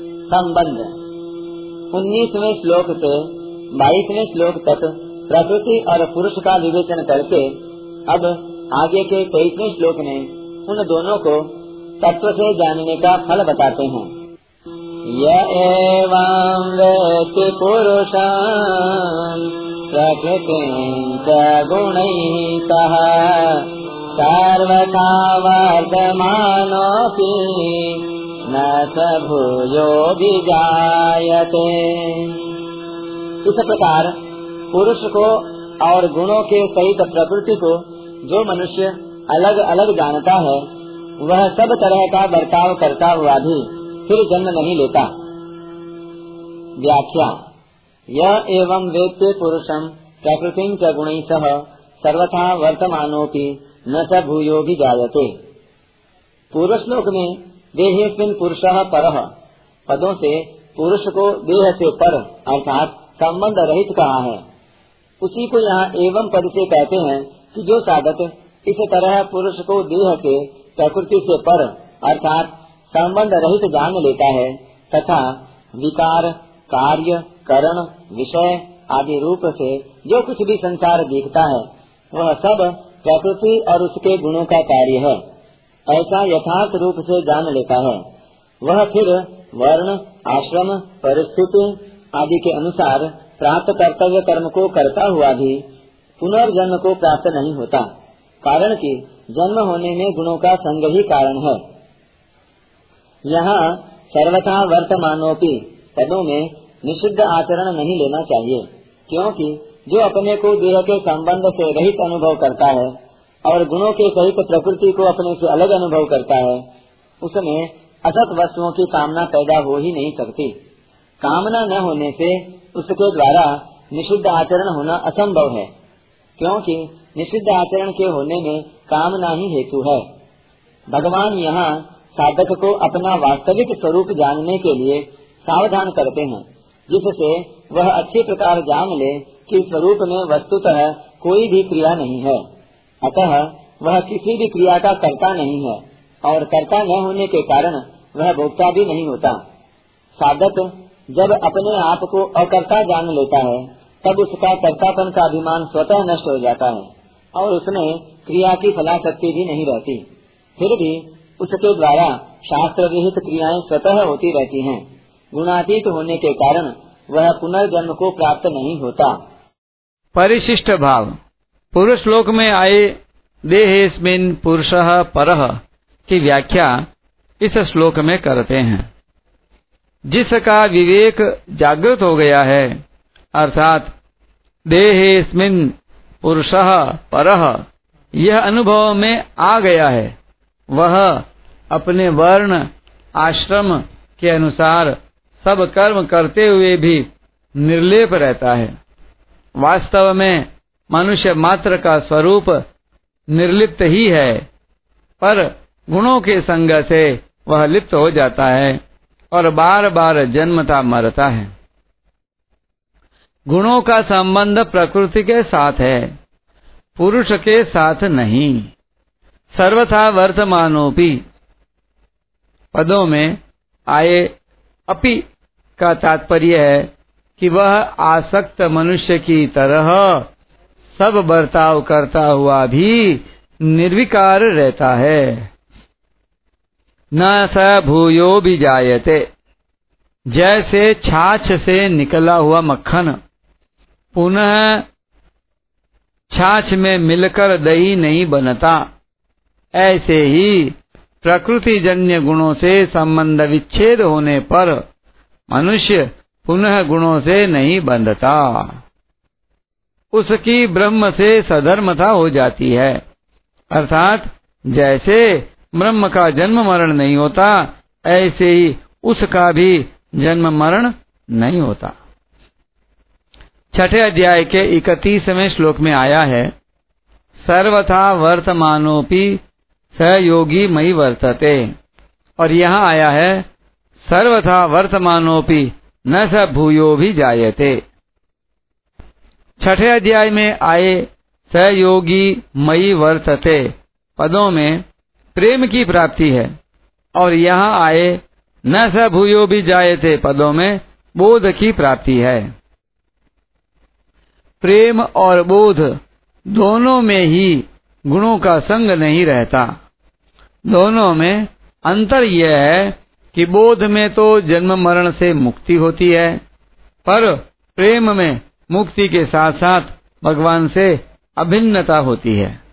संबंध। उन्नीसवें श्लोक से बाईसवें श्लोक तक प्रकृति और पुरुष का विवेचन करके अब आगे के तेईसवें श्लोक में उन दोनों को तत्व से जानने का फल बताते हैं। एवं वेति पुरुषान् प्रकृतिं च गुणैः सह सर्वथा वर्धमानोऽपि न स भूयो विजायते इस प्रकार पुरुष को और गुणों के सहित प्रकृति को जो मनुष्य अलग अलग जानता है, वह सब तरह का बर्ताव करता हुआ भी फिर जन्म नहीं लेता। व्याख्या यह एवं वेत्य पुरुषम प्रकृति च गुण सह सर्वथा वर्तमानोपि न स भूयो भी जायते पूर्व श्लोक में देहेस्मिन पुरुष पर। पदों से पुरुष को देह से पर, अर्थात संबंध रहित कहा है। उसी को यहाँ एवं पद से कहते हैं कि जो साधक इस तरह पुरुष को देह के प्रकृति से पर, अर्थात संबंध रहित जान लेता है, तथा विकार, कार्य, करण, विषय आदि रूप से जो कुछ भी संसार दिखता है, वह सब प्रकृति और उसके गुणों का कार्य है। ऐसा यथार्थ रूप से जान लेता है। वह फिर वर्ण, आश्रम, परिस्थिति आदि के अनुसार प्राप्त कर्तव्य कर्म को करता हुआ भी पुनर्जन्म को प्राप्त नहीं होता। कारण कि जन्म होने में गुणों का संग ही कारण है। यहाँ सर्वथा वर्तमानोपी पदों में निषिद्ध आचरण नहीं लेना चाहिए, क्योंकि जो अपने को देह के संबंध से रहित अनुभव करता है और गुणों के सहित प्रकृति को अपने से अलग अनुभव करता है, उसमें असत वस्तुओं की कामना पैदा हो ही नहीं सकती। कामना न होने से उसके द्वारा निषिद्ध आचरण होना असंभव है, क्योंकि निषिद्ध आचरण के होने में कामना ही हेतु है। भगवान यहाँ साधक को अपना वास्तविक स्वरूप जानने के लिए सावधान करते हैं, जिससे वह अच्छी प्रकार जान ले कि स्वरूप में वस्तुतः कोई भी क्रिया नहीं है। अतः वह किसी भी क्रिया का कर्ता नहीं है, और कर्ता न होने के कारण वह भोक्ता भी नहीं होता। साधक जब अपने आप को अकर्ता जान लेता है, तब उसका कर्तापन का अभिमान स्वतः नष्ट हो जाता है, और उसमें क्रिया की फलाशक्ति भी नहीं रहती। फिर भी उसके द्वारा शास्त्र विहित क्रियाएँ स्वतः होती रहती हैं। गुणातीत होने के कारण वह पुनर्जन्म को प्राप्त नहीं होता। परिशिष्ट भाव। पुरुष श्लोक में आए, देहेस्मिन पुरुष पर की व्याख्या इस श्लोक में करते हैं। जिसका विवेक जागृत हो गया है, अर्थात देहेस्मिन पुरुष पर, यह अनुभव में आ गया है। वह अपने वर्ण, आश्रम के अनुसार सब कर्म करते हुए भी निर्लेप रहता है। वास्तव में मनुष्य मात्र का स्वरूप निर्लिप्त ही है, पर गुणों के संग से वह लिप्त हो जाता है और बार बार जन्मता मरता है। गुणों का संबंध प्रकृति के साथ है, पुरुष के साथ नहीं। सर्वथा वर्तमानोपी पदों में आए अपि का तात्पर्य है कि वह आसक्त मनुष्य की तरह सब बर्ताव करता हुआ भी निर्विकार रहता है। न स भूयो भी जायते। जैसे छाछ से निकला हुआ मक्खन पुनः छाछ में मिलकर दही नहीं बनता, ऐसे ही प्रकृति जन्य गुणों से संबंध विच्छेद होने पर मनुष्य पुनः गुणों से नहीं बंधता। उसकी ब्रह्म से सधर्मता हो जाती है। अर्थात जैसे ब्रह्म का जन्म मरण नहीं होता, ऐसे ही उसका भी जन्म मरण नहीं होता। छठे अध्याय के इकतीसवें श्लोक में आया है, सर्वथा वर्तमानोपि सहयोगी मई वर्तते। और यहाँ आया है, सर्वथा वर्तमानोपि न स भूयो भी जायते छठे अध्याय में आए सहयोगी मई वर्तते। पदों में प्रेम की प्राप्ति है। और यहाँ आए, न स भूयो थे पदों में बोध की प्राप्ति है। प्रेम और बोध दोनों में ही गुणों का संग नहीं रहता। दोनों में अंतर यह है कि बोध में तो जन्म मरण से मुक्ति होती है, पर प्रेम में मुक्ति के साथ साथ भगवान से अभिन्नता होती है।